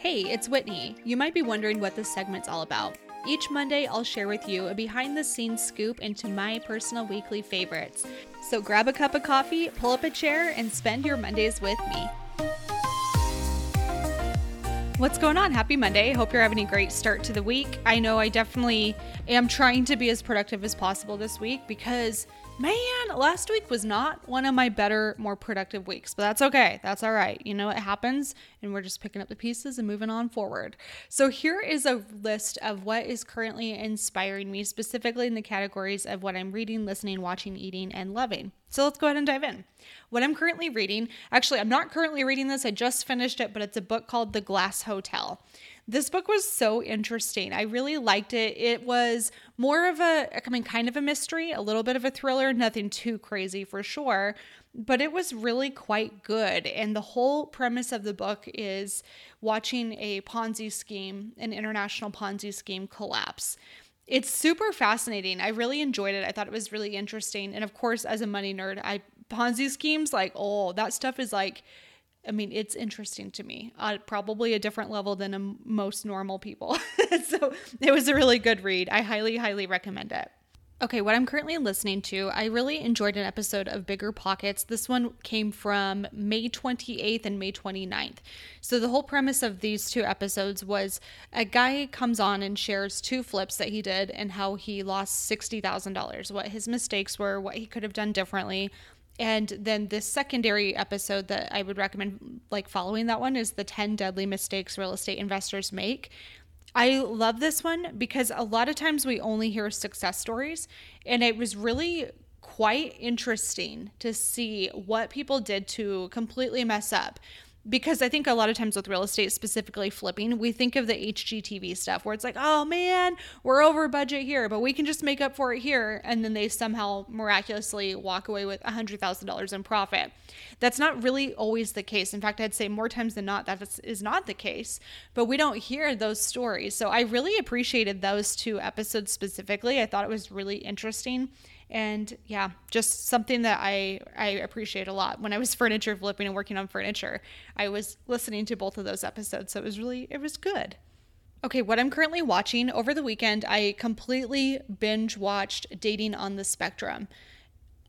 Hey, it's Whitney. You might be wondering what this segment's all about. Each Monday, I'll share with you a behind the scenes scoop into my personal weekly favorites. So grab a cup of coffee, pull up a chair, and spend your Mondays with me. What's going on? Happy Monday. Hope you're having a great start to the week. I know I definitely am trying to be as productive as possible this week because man, last week was not one of my better, more productive weeks, but that's okay. That's all right. You know, it happens, and we're just picking up the pieces and moving on forward. So, here is a list of what is currently inspiring me, specifically in the categories of what I'm reading, listening, watching, eating, and loving. So, let's go ahead and dive in. What I'm currently reading, actually, I'm not currently reading this, I just finished it, but it's a book called The Glass Hotel. This book was so interesting. I really liked it. It was more of a, I mean, kind of a mystery, a little bit of a thriller, nothing too crazy for sure, but it was really quite good. And the whole premise of the book is watching a Ponzi scheme, an international Ponzi scheme collapse. It's super fascinating. I really enjoyed it. I thought it was really interesting. And of course, as a money nerd, I Ponzi schemes, like, oh, that stuff is like, I mean, it's interesting to me, uh, probably a different level than a, most normal people. so it was a really good read. I highly, highly recommend it. Okay, what I'm currently listening to, I really enjoyed an episode of Bigger Pockets. This one came from May 28th and May 29th. So, the whole premise of these two episodes was a guy comes on and shares two flips that he did and how he lost $60,000, what his mistakes were, what he could have done differently, and then the secondary episode that I would recommend, like following that one, is the 10 deadly mistakes real estate investors make. I love this one because a lot of times we only hear success stories, and it was really quite interesting to see what people did to completely mess up because I think a lot of times with real estate, specifically flipping, we think of the HGTV stuff where it's like, oh man, we're over budget here, but we can just make up for it here. And then they somehow miraculously walk away with $100,000 in profit. That's not really always the case. In fact, I'd say more times than not, that is not the case, but we don't hear those stories. So I really appreciated those two episodes specifically. I thought it was really interesting and yeah just something that i i appreciate a lot when i was furniture flipping and working on furniture i was listening to both of those episodes so it was really it was good. Okay what i'm currently watching over the weekend i completely binge watched dating on the spectrum.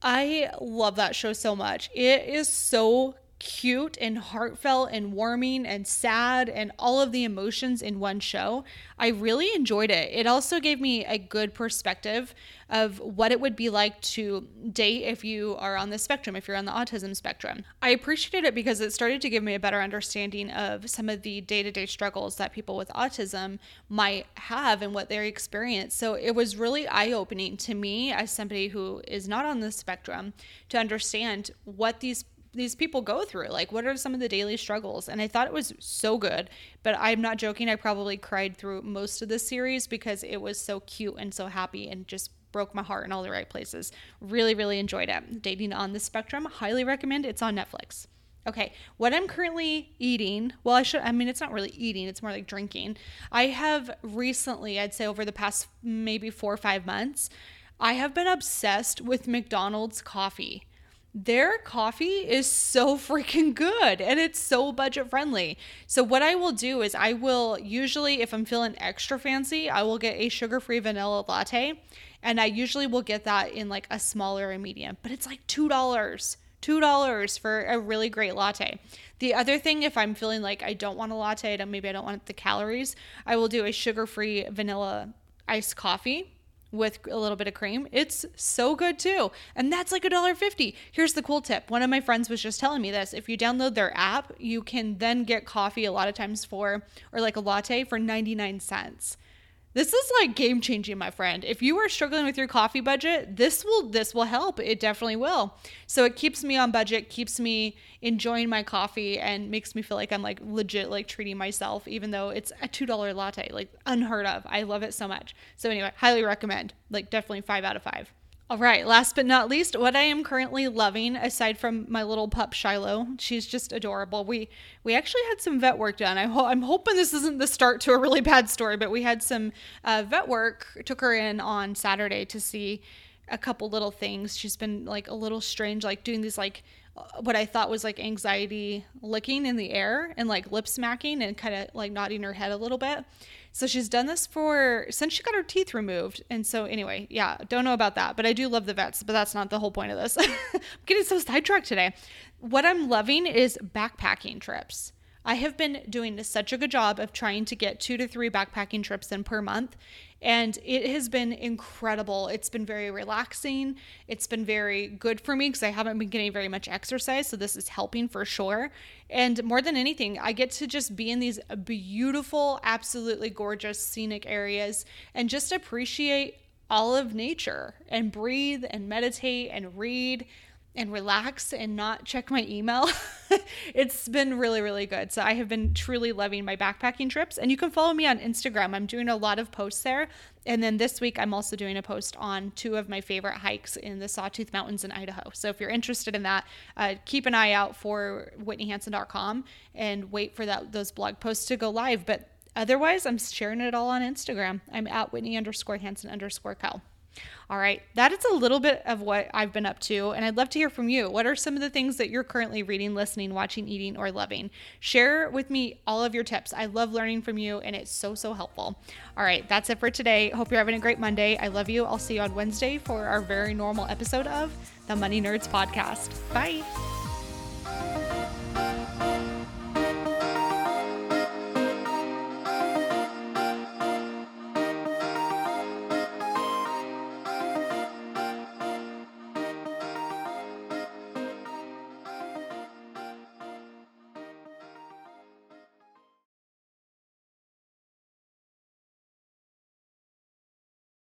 I love that show so much. It is so cute and heartfelt and warming and sad and all of the emotions in one show. I really enjoyed it. It also gave me a good perspective of what it would be like to date if you are on the spectrum, if you're on the autism spectrum. I appreciated it because it started to give me a better understanding of some of the day to day struggles that people with autism might have and what they experience. So it was really eye opening to me as somebody who is not on the spectrum to understand what these these people go through? Like what are some of the daily struggles? And i thought it was so good but i'm not joking. I probably cried through most of the series because it was so cute and so happy and just broke my heart in all the right places. Really really enjoyed it. Dating on the spectrum highly recommend. It's on netflix. Okay what i'm currently eating well i should i mean it's not really eating it's more like drinking. I have recently i'd say over the past maybe four or five months i have been obsessed with mcdonald's coffee their coffee is so freaking good and it's so budget friendly. So what I will do is I will usually if I'm feeling extra fancy, I will get a sugar-free vanilla latte and I usually will get that in like a smaller and medium, but it's like $2. $2 for a really great latte. The other thing, if I'm feeling like I don't want a latte, maybe I don't want the calories, I will do a sugar free vanilla iced coffee with a little bit of cream. It's so good too. And that's like a dollar fifty. Here's the cool tip. One of my friends was just telling me this. If you download their app, you can then get coffee a lot of times for or like a latte for 99 cents. This is like game changing, my friend. If you are struggling with your coffee budget, this will this will help. It definitely will. So it keeps me on budget, keeps me enjoying my coffee and makes me feel like I'm like legit like treating myself even though it's a $2 latte, like unheard of. I love it so much. So anyway, highly recommend. Like definitely 5 out of 5. All right, last but not least, what I am currently loving, aside from my little pup Shiloh, she's just adorable. We we actually had some vet work done. I I'm hoping this isn't the start to a really bad story, but we had some uh, vet work. Took her in on Saturday to see a couple little things. She's been like a little strange, like doing these like uh, what I thought was like anxiety licking in the air and like lip smacking and kind of like nodding her head a little bit. So she's done this for since she got her teeth removed. And so anyway, yeah, don't know about that, but I do love the vets, but that's not the whole point of this. I'm getting so sidetracked today. What I'm loving is backpacking trips. I have been doing such a good job of trying to get two to three backpacking trips in per month. And it has been incredible. It's been very relaxing. It's been very good for me because I haven't been getting very much exercise. So this is helping for sure. And more than anything, I get to just be in these beautiful, absolutely gorgeous scenic areas and just appreciate all of nature and breathe and meditate and read and relax and not check my email. it's been really, really good. So I have been truly loving my backpacking trips. And you can follow me on Instagram. I'm doing a lot of posts there. And then this week, I'm also doing a post on two of my favorite hikes in the Sawtooth Mountains in Idaho. So if you're interested in that, uh, keep an eye out for whitneyhansen.com and wait for that those blog posts to go live. But otherwise, I'm sharing it all on Instagram. I'm at Whitney underscore Hansen underscore Co. All right, that is a little bit of what I've been up to, and I'd love to hear from you. What are some of the things that you're currently reading, listening, watching, eating, or loving? Share with me all of your tips. I love learning from you, and it's so, so helpful. All right, that's it for today. Hope you're having a great Monday. I love you. I'll see you on Wednesday for our very normal episode of the Money Nerds Podcast. Bye.